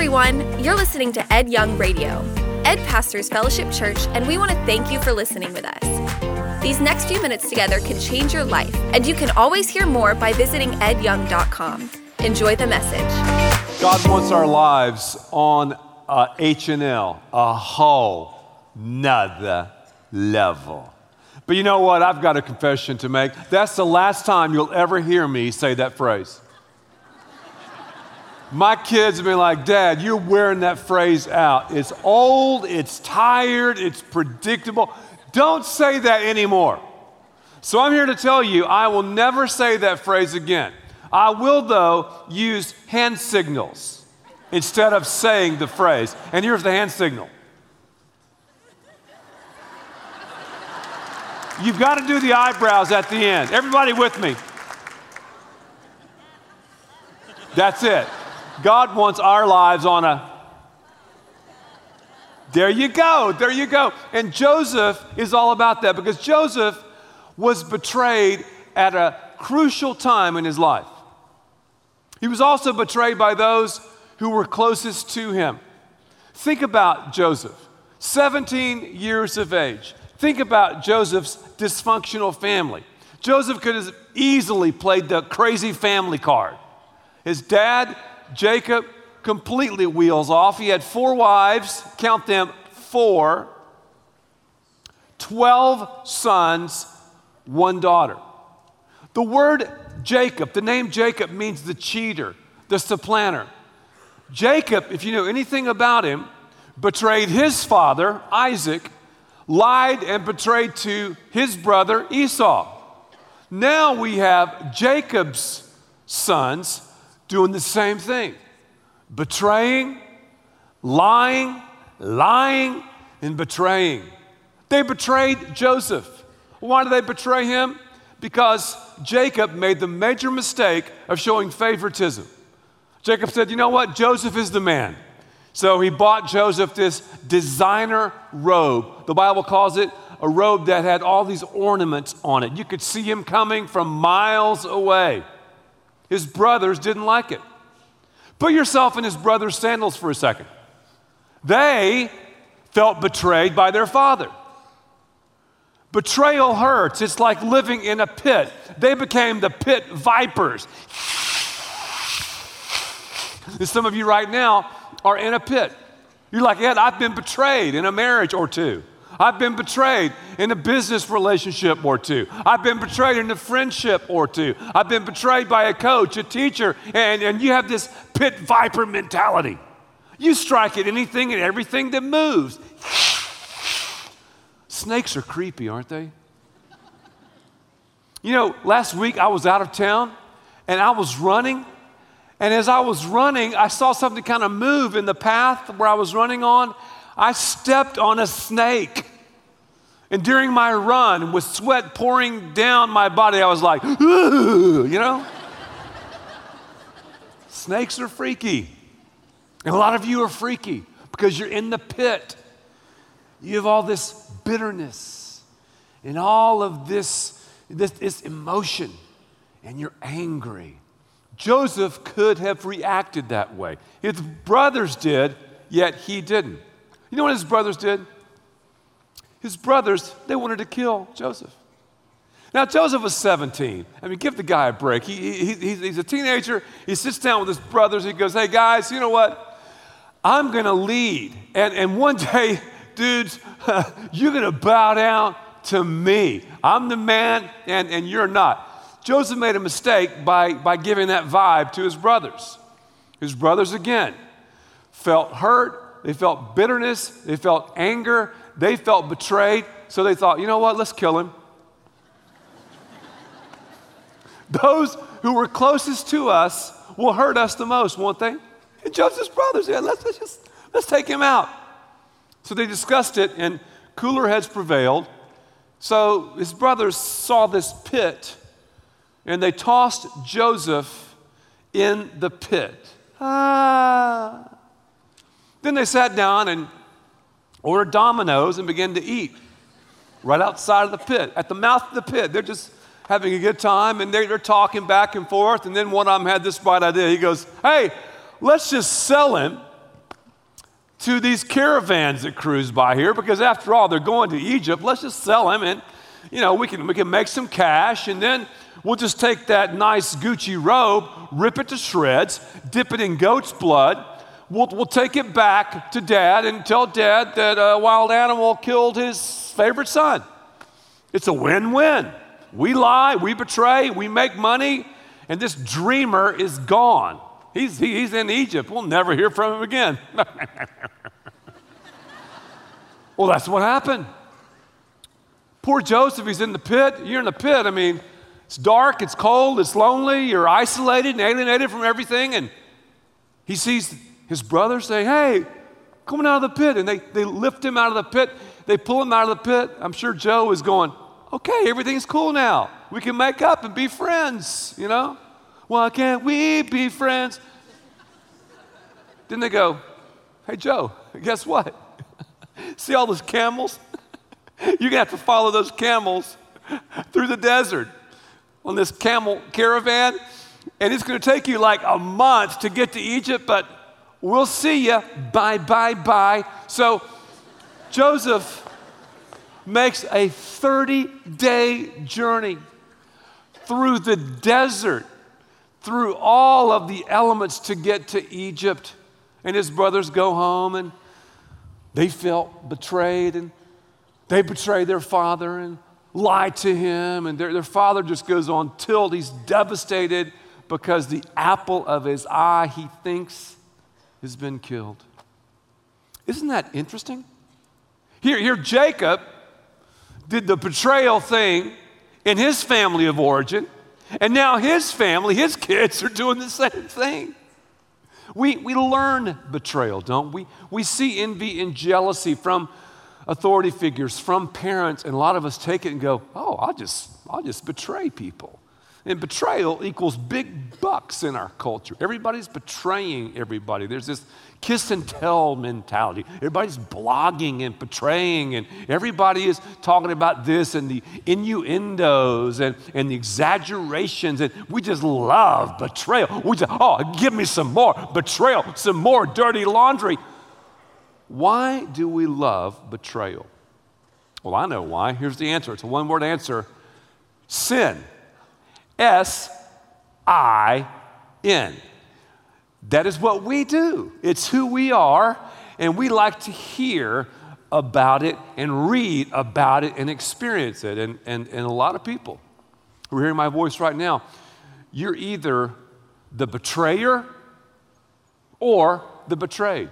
everyone. You're listening to Ed Young Radio. Ed pastors Fellowship Church, and we want to thank you for listening with us. These next few minutes together can change your life, and you can always hear more by visiting edyoung.com. Enjoy the message. God wants our lives on uh, H&L, a whole nother level. But you know what? I've got a confession to make. That's the last time you'll ever hear me say that phrase. My kids have been like, Dad, you're wearing that phrase out. It's old, it's tired, it's predictable. Don't say that anymore. So I'm here to tell you, I will never say that phrase again. I will, though, use hand signals instead of saying the phrase. And here's the hand signal. You've got to do the eyebrows at the end. Everybody with me. That's it. God wants our lives on a. There you go, there you go. And Joseph is all about that because Joseph was betrayed at a crucial time in his life. He was also betrayed by those who were closest to him. Think about Joseph, 17 years of age. Think about Joseph's dysfunctional family. Joseph could have easily played the crazy family card. His dad Jacob completely wheels off. He had four wives, count them, four, 12 sons, one daughter. The word Jacob, the name Jacob means the cheater, the supplanter. Jacob, if you know anything about him, betrayed his father, Isaac, lied and betrayed to his brother, Esau. Now we have Jacob's sons, doing the same thing betraying, lying, lying, and betraying. They betrayed Joseph. Why did they betray him? Because Jacob made the major mistake of showing favoritism. Jacob said, You know what? Joseph is the man. So he bought Joseph this designer robe. The Bible calls it a robe that had all these ornaments on it. You could see him coming from miles away. His brothers didn't like it. Put yourself in his brother's sandals for a second. They felt betrayed by their father. Betrayal hurts. It's like living in a pit. They became the pit vipers. And some of you right now are in a pit. You're like, Ed, I've been betrayed in a marriage or two. I've been betrayed in a business relationship or two. I've been betrayed in a friendship or two. I've been betrayed by a coach, a teacher, and, and you have this pit viper mentality. You strike at anything and everything that moves. Snakes are creepy, aren't they? You know, last week I was out of town and I was running. And as I was running, I saw something kind of move in the path where I was running on. I stepped on a snake. And during my run, with sweat pouring down my body, I was like, you know? Snakes are freaky. And a lot of you are freaky because you're in the pit. You have all this bitterness and all of this, this, this emotion, and you're angry. Joseph could have reacted that way. His brothers did, yet he didn't. You know what his brothers did? His brothers, they wanted to kill Joseph. Now, Joseph was 17. I mean, give the guy a break. He, he, he's a teenager. He sits down with his brothers. He goes, Hey, guys, you know what? I'm going to lead. And, and one day, dudes, you're going to bow down to me. I'm the man, and, and you're not. Joseph made a mistake by, by giving that vibe to his brothers. His brothers, again, felt hurt. They felt bitterness. They felt anger. They felt betrayed, so they thought, you know what, let's kill him. Those who were closest to us will hurt us the most, won't they? And Joseph's brothers, yeah, let's, let's just let's take him out. So they discussed it, and cooler heads prevailed. So his brothers saw this pit, and they tossed Joseph in the pit. Ah. Then they sat down and ordered Domino's and began to eat right outside of the pit, at the mouth of the pit. They're just having a good time and they're, talking back and forth. And then one of them had this bright idea. He goes, Hey, let's just sell him to these caravans that cruise by here because after all, they're going to Egypt. Let's just sell them and, you know, we can, we can make some cash and then we'll just take that nice Gucci robe, rip it to shreds, dip it in goat's blood. We'll, we'll take it back to dad and tell dad that a wild animal killed his favorite son. It's a win win. We lie, we betray, we make money, and this dreamer is gone. He's, he's in Egypt. We'll never hear from him again. well, that's what happened. Poor Joseph, he's in the pit. You're in the pit. I mean, it's dark, it's cold, it's lonely, you're isolated and alienated from everything. And he sees his brothers say, Hey, coming out of the pit. And they, they lift him out of the pit, they pull him out of the pit. I'm sure Joe is going, Okay, everything's cool now. We can make up and be friends, you know? Why can't we be friends? Then they go, Hey, Joe, guess what? See all those camels? You're going to have to follow those camels through the desert on this camel caravan. And it's going to take you like a month to get to Egypt, but we'll see you. Bye, bye, bye. So Joseph makes a 30 day journey through the desert through all of the elements to get to Egypt. And his brothers go home and they felt betrayed and they betray their father and lie to him. And their, their father just goes on tilled. He's devastated because the apple of his eye, he thinks, has been killed. Isn't that interesting? Here, here Jacob did the betrayal thing in his family of origin. And now his family, his kids, are doing the same thing. We, we learn betrayal, don't we? We see envy and jealousy from authority figures, from parents, and a lot of us take it and go, oh, I'll just, I'll just betray people. And betrayal equals big bucks in our culture. Everybody's betraying everybody. There's this kiss and tell mentality. Everybody's blogging and betraying, and everybody is talking about this and the innuendos and, and the exaggerations. And we just love betrayal. We just, oh, give me some more betrayal, some more dirty laundry. Why do we love betrayal? Well, I know why. Here's the answer it's a one word answer sin. S I N. That is what we do. It's who we are, and we like to hear about it and read about it and experience it. And, and, and a lot of people who are hearing my voice right now, you're either the betrayer or the betrayed.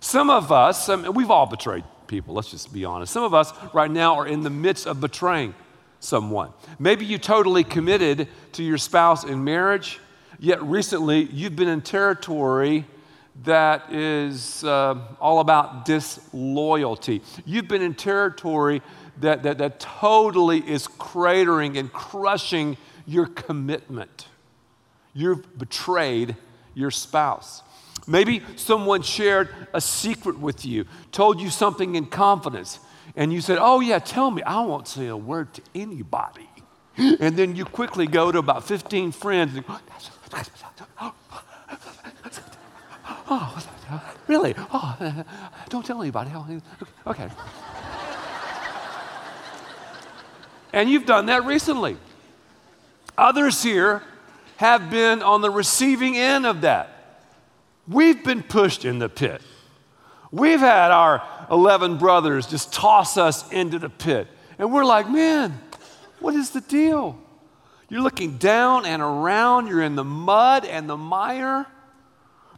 Some of us, we've all betrayed people, let's just be honest. Some of us right now are in the midst of betraying someone. Maybe you totally committed to your spouse in marriage Yet recently, you've been in territory that is uh, all about disloyalty. You've been in territory that, that, that totally is cratering and crushing your commitment. You've betrayed your spouse. Maybe someone shared a secret with you, told you something in confidence, and you said, Oh, yeah, tell me. I won't say a word to anybody. And then you quickly go to about 15 friends and go, oh, really? Oh, don't tell anybody. Oh, okay. and you've done that recently. Others here have been on the receiving end of that. We've been pushed in the pit. We've had our 11 brothers just toss us into the pit. And we're like, man, what is the deal? You're looking down and around, you're in the mud and the mire.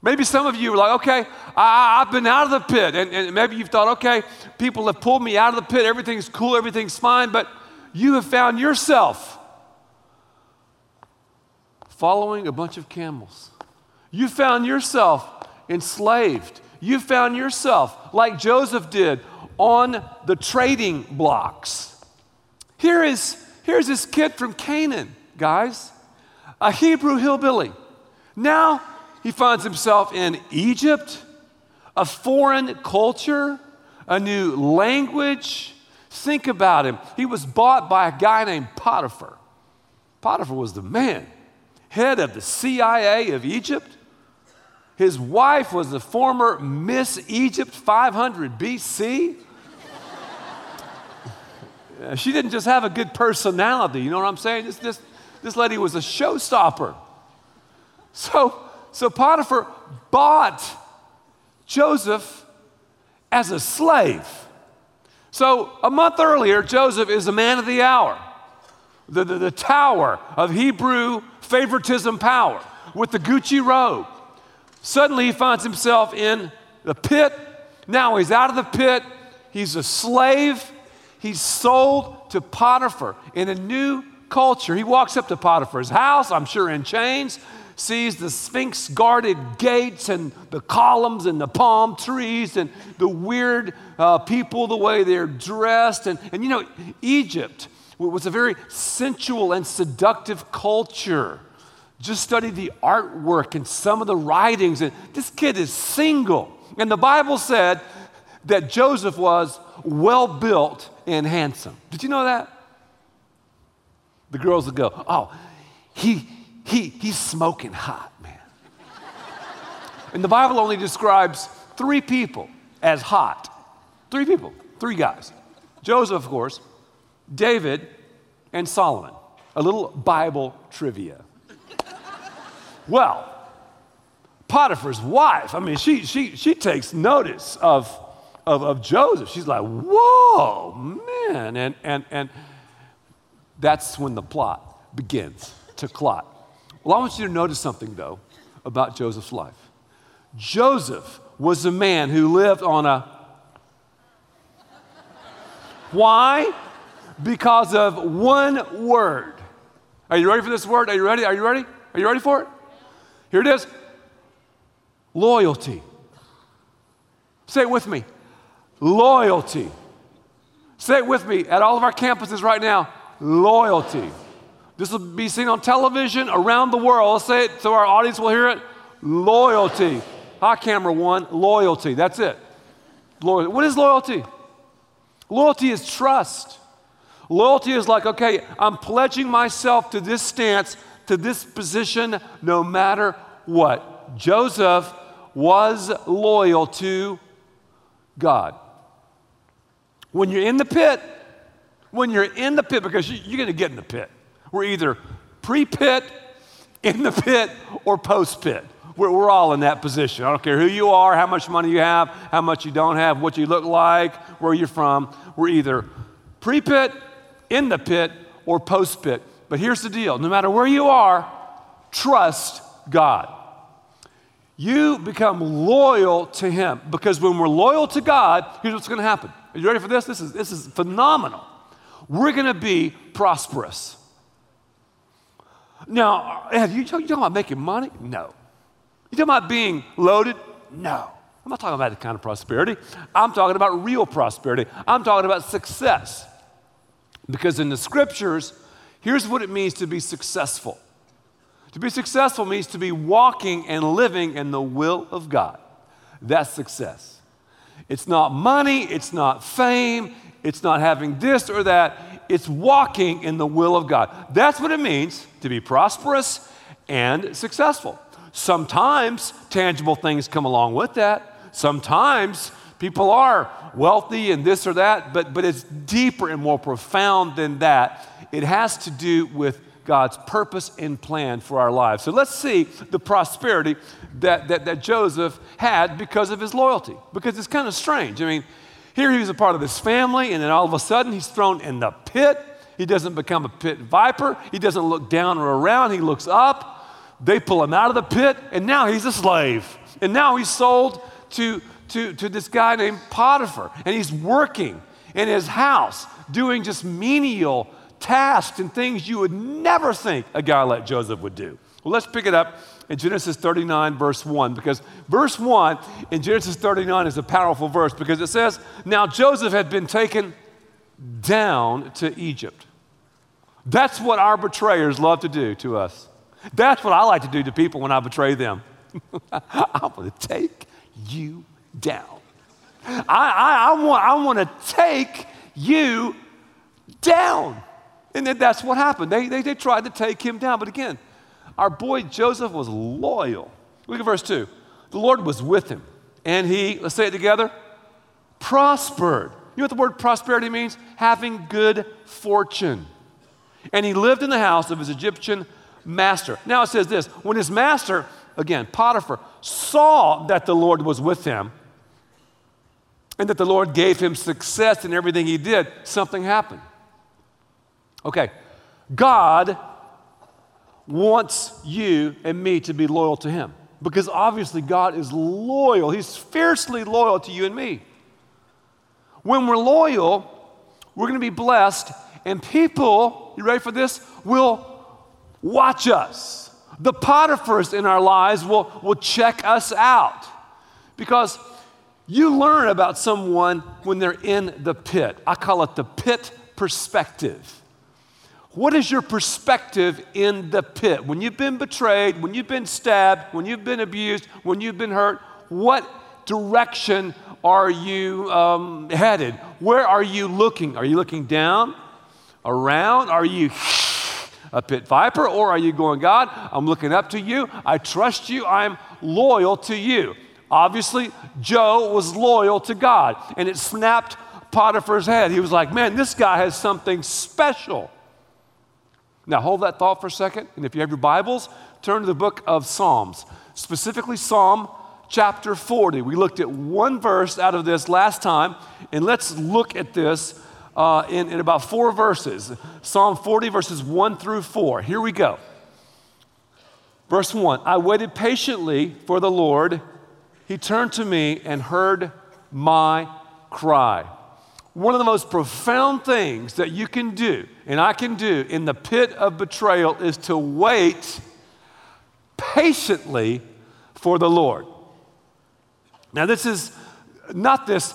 Maybe some of you are like, okay, I, have been out of the pit. And, and maybe you've thought, okay, people have pulled me out of the pit, everything's cool, everything's fine, but you have found yourself following a bunch of camels. You found yourself enslaved. You found yourself, like Joseph did, on the trading blocks. Here is Here's this kid from Canaan, guys, a Hebrew hillbilly. Now he finds himself in Egypt, a foreign culture, a new language. Think about him. He was bought by a guy named Potiphar. Potiphar was the man, head of the CIA of Egypt. His wife was the former Miss Egypt 500 BC. she didn't just have a good personality, you know what I'm saying? This, this, this lady was a showstopper. So, so Potiphar bought Joseph as a slave. So a month earlier, Joseph is the man of the hour, the, the, the tower of Hebrew favoritism power with the Gucci robe. Suddenly he finds himself in the pit. Now he's out of the pit. He's a slave. He's sold to Potiphar in a new culture. He walks up to Potiphar's house, I'm sure in chains, sees the sphinx guarded gates and the columns and the palm trees and the weird uh, people, the way they're dressed. And, and you know, Egypt was a very sensual and seductive culture. Just study the artwork and some of the writings. And this kid is single. And the Bible said that Joseph was well built and handsome. Did you know that? The girls would go, Oh, he, he, he's smoking hot, man. and the Bible only describes three people as hot. Three people, three guys. Joseph, of course, David, and Solomon. A little Bible trivia. Well, Potiphar's wife, I mean, she, she, she takes notice of, of, of Joseph. She's like, whoa, man. And, and, and that's when the plot begins to clot. Well, I want you to notice something, though, about Joseph's life. Joseph was a man who lived on a. Why? Because of one word. Are you ready for this word? Are you ready? Are you ready? Are you ready for it? Here it is loyalty. Say it with me loyalty. Say it with me at all of our campuses right now loyalty. This will be seen on television around the world. Say it so our audience will hear it. Loyalty. Hi, camera one. Loyalty. That's it. Loyalty. What is loyalty? Loyalty is trust. Loyalty is like, okay, I'm pledging myself to this stance, to this position, no matter what. Joseph was loyal to God. When you're in the pit, when you're in the pit, because you're going to get in the pit. We're either pre pit, in the pit, or post pit. We're, we're all in that position. I don't care who you are, how much money you have, how much you don't have, what you look like, where you're from. We're either pre pit, in the pit, or post pit. But here's the deal no matter where you are, trust God. You become loyal to Him because when we're loyal to God, here's what's going to happen. Are you ready for this? This is, this is phenomenal. We're going to be prosperous. Now, have you, you talking about making money? No. You talking about being loaded? No. I'm not talking about the kind of prosperity. I'm talking about real prosperity. I'm talking about success. Because in the scriptures, here's what it means to be successful. To be successful means to be walking and living in the will of God. That's success. It's not money, it's not fame, it's not having this or that, it's walking in the will of God. That's what it means to be prosperous and successful. Sometimes tangible things come along with that. Sometimes people are wealthy and this or that, but, but it's deeper and more profound than that. It has to do with God's purpose and plan for our lives. So let's see the prosperity that, that, that Joseph had because of his loyalty, because it's kind of strange. I mean, here he was a part of this family, and then all of a sudden he's thrown in the pit. He doesn't become a pit viper. He doesn't look down or around. He looks up. They pull him out of the pit, and now he's a slave. And now he's sold to, to, to this guy named Potiphar, and he's working in his house doing just menial tasks and things you would never think a guy like Joseph would do. Well, let's pick it up in Genesis 39, verse 1, because verse 1 in Genesis 39 is a powerful verse because it says, Now Joseph had been taken down to Egypt. That's what our betrayers love to do to us. That's what I like to do to people when I betray them. I'm going to take you down. I, I, I, want, I want to take you down. And that's what happened. They, they, they tried to take him down. But again, our boy Joseph was loyal. Look at verse 2. The Lord was with him, and he, let's say it together, prospered. You know what the word prosperity means? Having good fortune. And he lived in the house of his Egyptian master. Now it says this when his master, again, Potiphar, saw that the Lord was with him and that the Lord gave him success in everything he did, something happened. Okay, God wants you and me to be loyal to him because obviously God is loyal. He's fiercely loyal to you and me. When we're loyal, we're going to be blessed, and people, you ready for this, will watch us. The Potiphars in our lives will, will check us out because you learn about someone when they're in the pit. I call it the pit perspective. What is your perspective in the pit? When you've been betrayed, when you've been stabbed, when you've been abused, when you've been hurt, what direction are you um, headed? Where are you looking? Are you looking down, around? Are you a pit viper? Or are you going, God, I'm looking up to you. I trust you. I'm loyal to you. Obviously, Joe was loyal to God, and it snapped Potiphar's head. He was like, man, this guy has something special. Now, hold that thought for a second. And if you have your Bibles, turn to the book of Psalms, specifically Psalm chapter 40. We looked at one verse out of this last time, and let's look at this uh, in, in about four verses Psalm 40, verses 1 through 4. Here we go. Verse 1 I waited patiently for the Lord. He turned to me and heard my cry. One of the most profound things that you can do, and I can do in the pit of betrayal, is to wait patiently for the Lord. Now, this is not this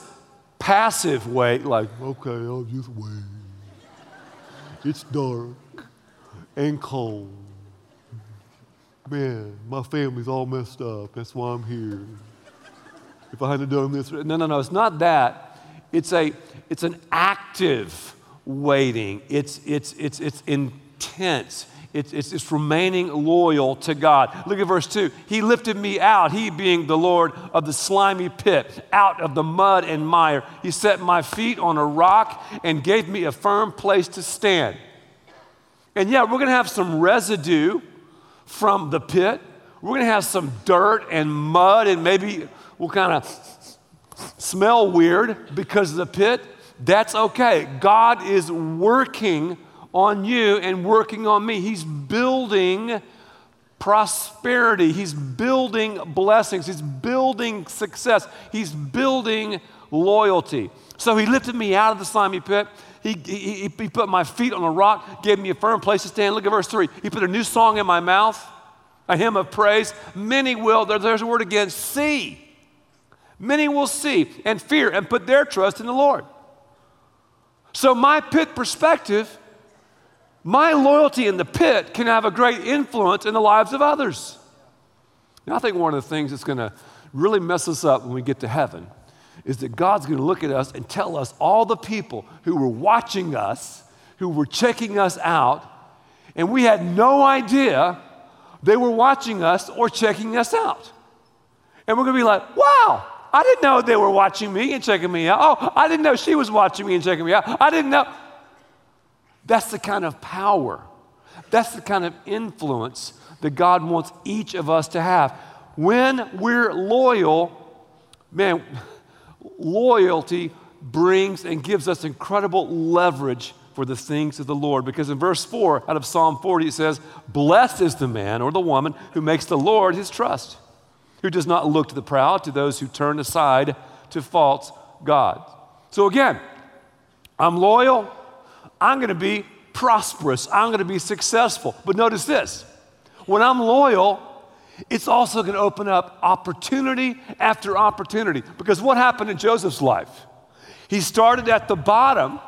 passive wait, like, okay, I'll just wait. It's dark and cold. Man, my family's all messed up. That's why I'm here. If I hadn't done this, no, no, no, it's not that. It's a, it's an active waiting. It's, it's, it's, it's intense. It's, it's, it's, remaining loyal to God. Look at verse 2. He lifted me out, He being the Lord of the slimy pit, out of the mud and mire. He set my feet on a rock and gave me a firm place to stand. And yeah, we're going to have some residue from the pit. We're going to have some dirt and mud, and maybe we'll kind of smell weird because of the pit. That's okay. God is working on you and working on me. He's building prosperity, He's building blessings, He's building success, He's building loyalty. So He lifted me out of the slimy pit. He, he, he put my feet on a rock, gave me a firm place to stand. Look at verse 3. He put a new song in my mouth, a hymn of praise. Many will, there, there's a word again, see. Many will see and fear and put their trust in the Lord. So, my pit perspective my loyalty in the pit can have a great influence in the lives of others. And I think one of the things that's going to really mess us up when we get to heaven is that God's going to look at us and tell us all the people who were watching us, who were checking us out, and we had no idea they were watching us or checking us out. And we're going to be like, wow, I didn't know they were watching me and checking me out. Oh, I didn't know she was watching me and checking me out. I didn't know. That's the kind of power, that's the kind of influence that God wants each of us to have. When we're loyal, man, loyalty brings and gives us incredible leverage for the things of the Lord. Because in verse 4 out of Psalm 40, it says, Blessed is the man or the woman who makes the Lord his trust, who does not look to the proud, to those who turn aside to false gods. So again, I'm loyal, I'm going to be prosperous. I'm going to be successful. But notice this when I'm loyal, it's also going to open up opportunity after opportunity. Because what happened in Joseph's life? He started at the bottom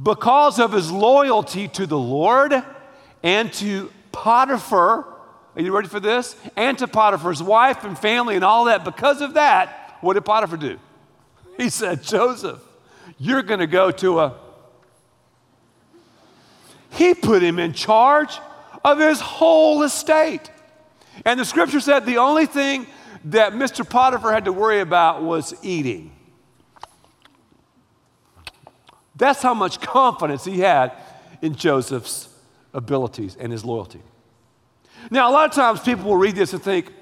because of his loyalty to the Lord and to Potiphar. Are you ready for this? And to Potiphar's wife and family and all that. Because of that, what did Potiphar do? He said, Joseph, you're going to go to a he put him in charge of his whole estate. And the scripture said the only thing that Mr. Potiphar had to worry about was eating. That's how much confidence he had in Joseph's abilities and his loyalty. Now, a lot of times people will read this and think,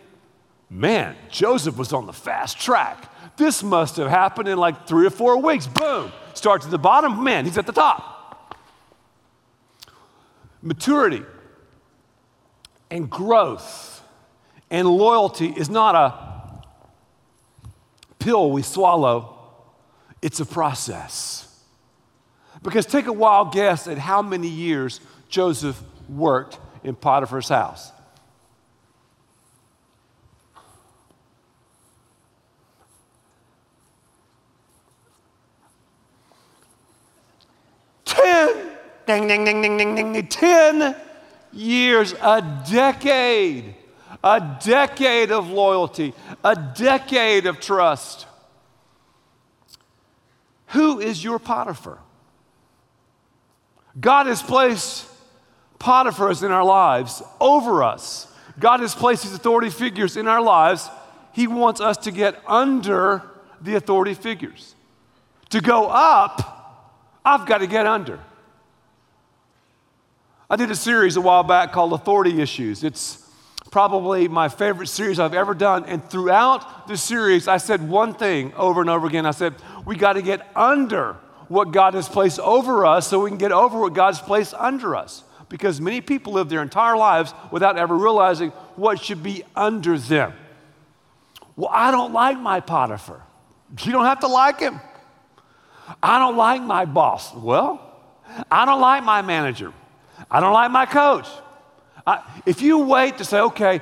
man, Joseph was on the fast track. This must have happened in like three or four weeks. Boom. Starts at the bottom, man, he's at the top. Maturity and growth and loyalty is not a pill we swallow, it's a process. Because take a wild guess at how many years Joseph worked in Potiphar's house. Ding, ding, ding, ding, ding, ding, ten years, a decade, a decade of loyalty, a decade of trust. Who is your Potiphar? God has placed Potiphar's in our lives over us. God has placed these authority figures in our lives. He wants us to get under the authority figures. To go up, I've got to get under. I did a series a while back called Authority Issues. It's probably my favorite series I've ever done. And throughout the series, I said one thing over and over again. I said, we got to get under what God has placed over us so we can get over what God's placed under us. Because many people live their entire lives without ever realizing what should be under them. Well, I don't like my Potiphar. You don't have to like him. I don't like my boss. Well, I don't like my manager. I don't like my coach. I, if you wait to say, okay,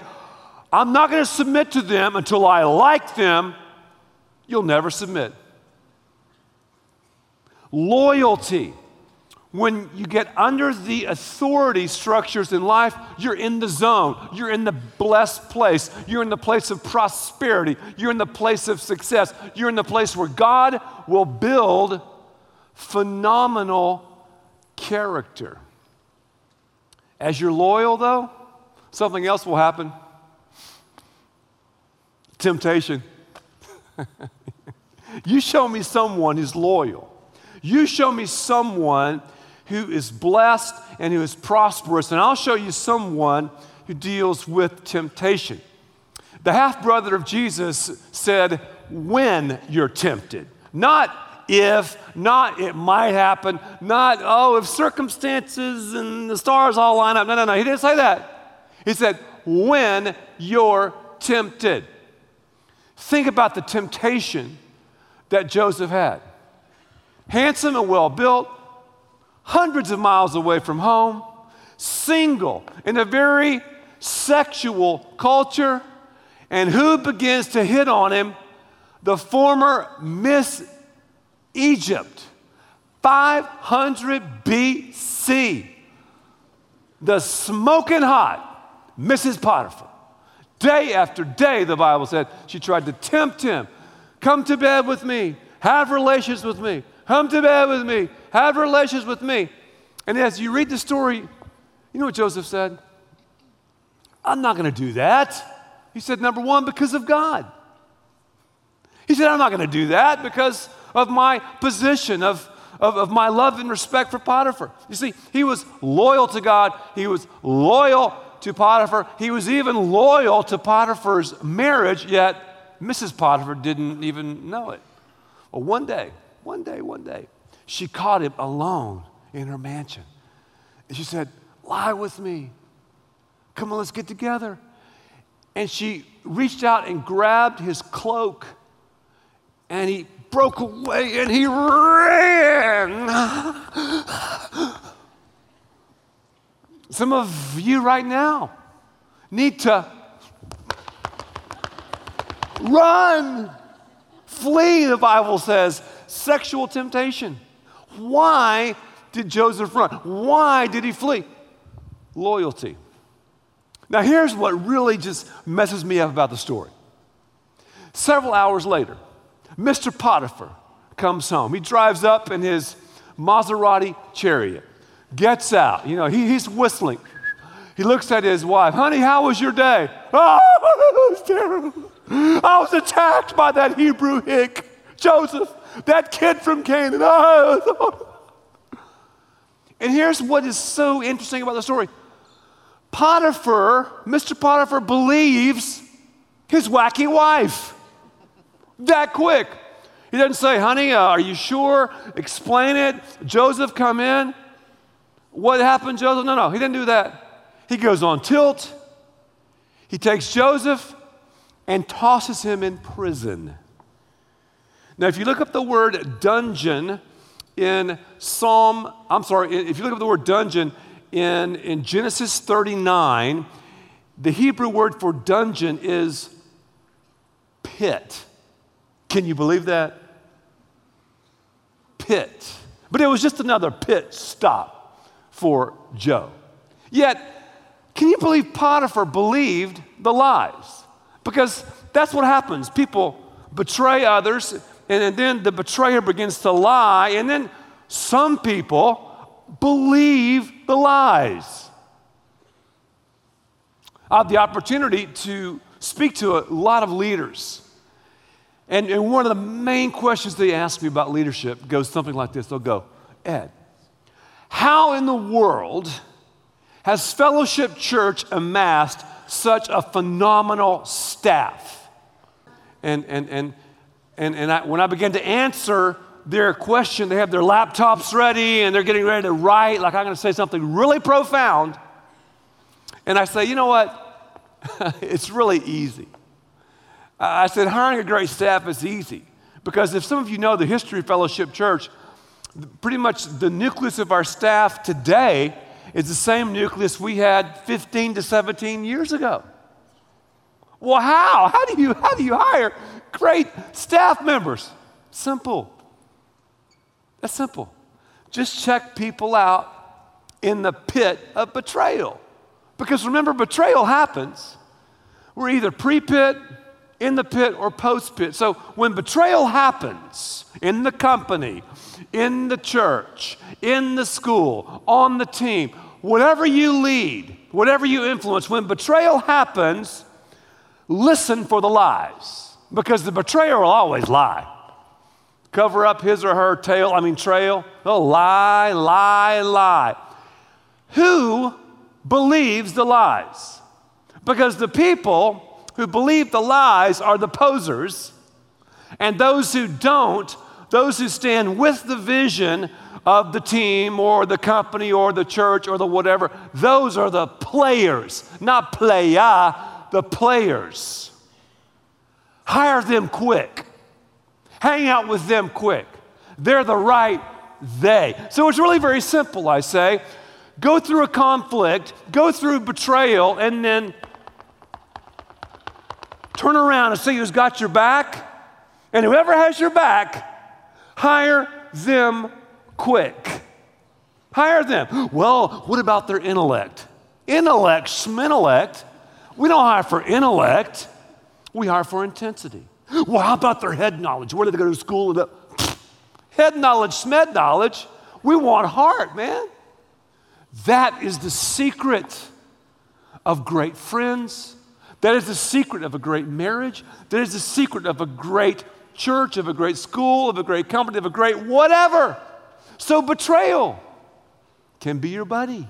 I'm not going to submit to them until I like them, you'll never submit. Loyalty. When you get under the authority structures in life, you're in the zone. You're in the blessed place. You're in the place of prosperity. You're in the place of success. You're in the place where God will build phenomenal character. As you're loyal, though, something else will happen temptation. you show me someone who's loyal you show me someone who is blessed and who is prosperous, and I'll show you someone who deals with temptation. The half brother of Jesus said, When you're tempted, not if, not it might happen, not, oh, if circumstances and the stars all line up. No, no, no. He didn't say that. He said, when you're tempted. Think about the temptation that Joseph had handsome and well built, hundreds of miles away from home, single, in a very sexual culture. And who begins to hit on him? The former Miss Egypt, 500 BC. The smoking hot Mrs. Potiphar. Day after day, the Bible said, she tried to tempt him. Come to bed with me, have relations with me. Come to bed with me. Have relations with me. And as you read the story, you know what Joseph said? I'm not going to do that. He said, number one, because of God. He said, I'm not going to do that because of my position, of, of, of, my love and respect for Potiphar. You see, he was loyal to God, he was loyal to Potiphar, he was even loyal to Potiphar's marriage, yet Mrs. Potiphar didn't even know it. Well, one day, one day, one day, she caught him alone in her mansion. And she said, Lie with me. Come on, let's get together. And she reached out and grabbed his cloak, and he broke away and he ran. Some of you right now need to run, flee, the Bible says sexual temptation. Why did Joseph run? Why did he flee? Loyalty. Now, here's what really just messes me up about the story. Several hours later, Mr. Potiphar comes home. He drives up in his Maserati chariot, gets out. You know, he, he's whistling. He looks at his wife, Honey, how was your day? Oh, it was terrible. I was attacked by that Hebrew hick, Joseph, that kid from Canaan. Oh. And here's what is so interesting about the story Potiphar, Mr. Potiphar, believes his wacky wife that quick. He doesn't say, honey, uh, are you sure? Explain it. Joseph, come in. What happened, Joseph? No, no, he didn't do that. He goes on tilt. He takes Joseph and tosses him in prison. Now, if you look up the word dungeon in Psalm, I'm sorry, if you look up the word dungeon in, in Genesis 39, the Hebrew word for dungeon is pit. Can you believe that? Pit. But it was just another pit stop for Joe. Yet, can you believe Potiphar believed the lies? Because that's what happens. People betray others, and then the betrayer begins to lie, and then some people believe the lies. I have the opportunity to speak to a lot of leaders. And, and one of the main questions they ask me about leadership goes something like this they'll go, Ed, how in the world has Fellowship Church amassed such a phenomenal staff? And, and, and, and, and I, when I began to answer their question, they have their laptops ready and they're getting ready to write, like I'm going to say something really profound. And I say, you know what? it's really easy. I said, hiring a great staff is easy. Because if some of you know the history of Fellowship Church, pretty much the nucleus of our staff today is the same nucleus we had 15 to 17 years ago. Well, how? How do you, how do you hire great staff members? Simple. That's simple. Just check people out in the pit of betrayal. Because remember, betrayal happens. We're either pre pit, in the pit, or post pit. So when betrayal happens in the company, in the church, in the school, on the team, whatever you lead, whatever you influence, when betrayal happens, listen for the lies. Because the betrayer will always lie cover up his or her tail, I mean trail. They'll lie, lie, lie. Who believes the lies? Because the people who believe the lies are the posers, and those who don't, those who stand with the vision of the team or the company or the church or the whatever, those are the players, not playa, the players. Hire them quick. Hang out with them quick. They're the right they. So it's really very simple, I say. Go through a conflict, go through betrayal, and then turn around and see who's got your back. And whoever has your back, hire them quick. Hire them. Well, what about their intellect? Intellect, schmintellect. We don't hire for intellect, we hire for intensity. Well, how about their head knowledge? Where did they go to school? Head knowledge, smed knowledge. We want heart, man. That is the secret of great friends. That is the secret of a great marriage. That is the secret of a great church, of a great school, of a great company, of a great whatever. So, betrayal can be your buddy,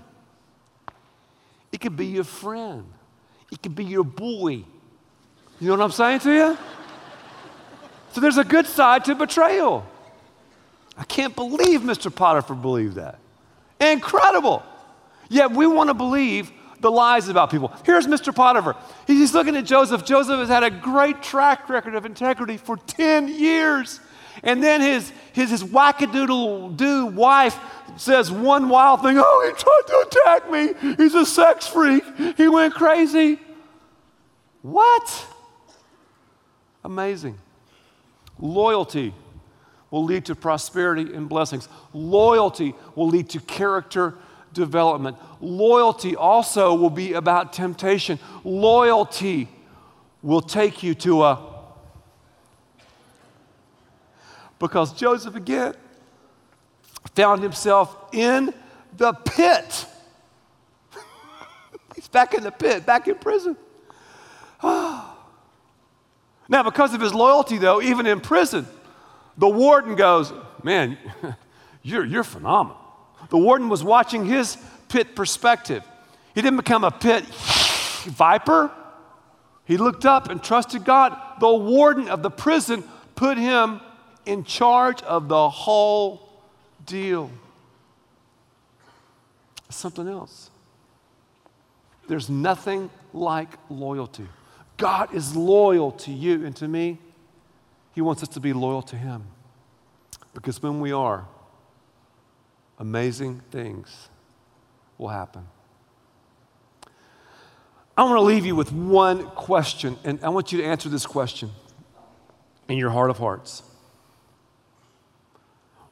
it can be your friend, it can be your boy. You know what I'm saying to you? So there's a good side to betrayal. I can't believe Mr. Potiphar believed that. Incredible. Yet we want to believe the lies about people. Here's Mr. Potiphar. He's looking at Joseph. Joseph has had a great track record of integrity for 10 years. And then his, his, his wackadoodle do wife says one wild thing Oh, he tried to attack me. He's a sex freak. He went crazy. What? Amazing. Loyalty will lead to prosperity and blessings. Loyalty will lead to character development. Loyalty also will be about temptation. Loyalty will take you to a. Because Joseph again found himself in the pit. He's back in the pit, back in prison. Now, because of his loyalty, though, even in prison, the warden goes, Man, you're, you're phenomenal. The warden was watching his pit perspective. He didn't become a pit viper. He looked up and trusted God. The warden of the prison put him in charge of the whole deal. Something else. There's nothing like loyalty. God is loyal to you and to me. He wants us to be loyal to Him. Because when we are, amazing things will happen. I want to leave you with one question, and I want you to answer this question in your heart of hearts.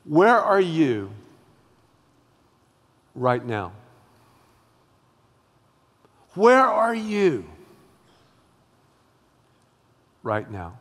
Where are you right now? Where are you right now?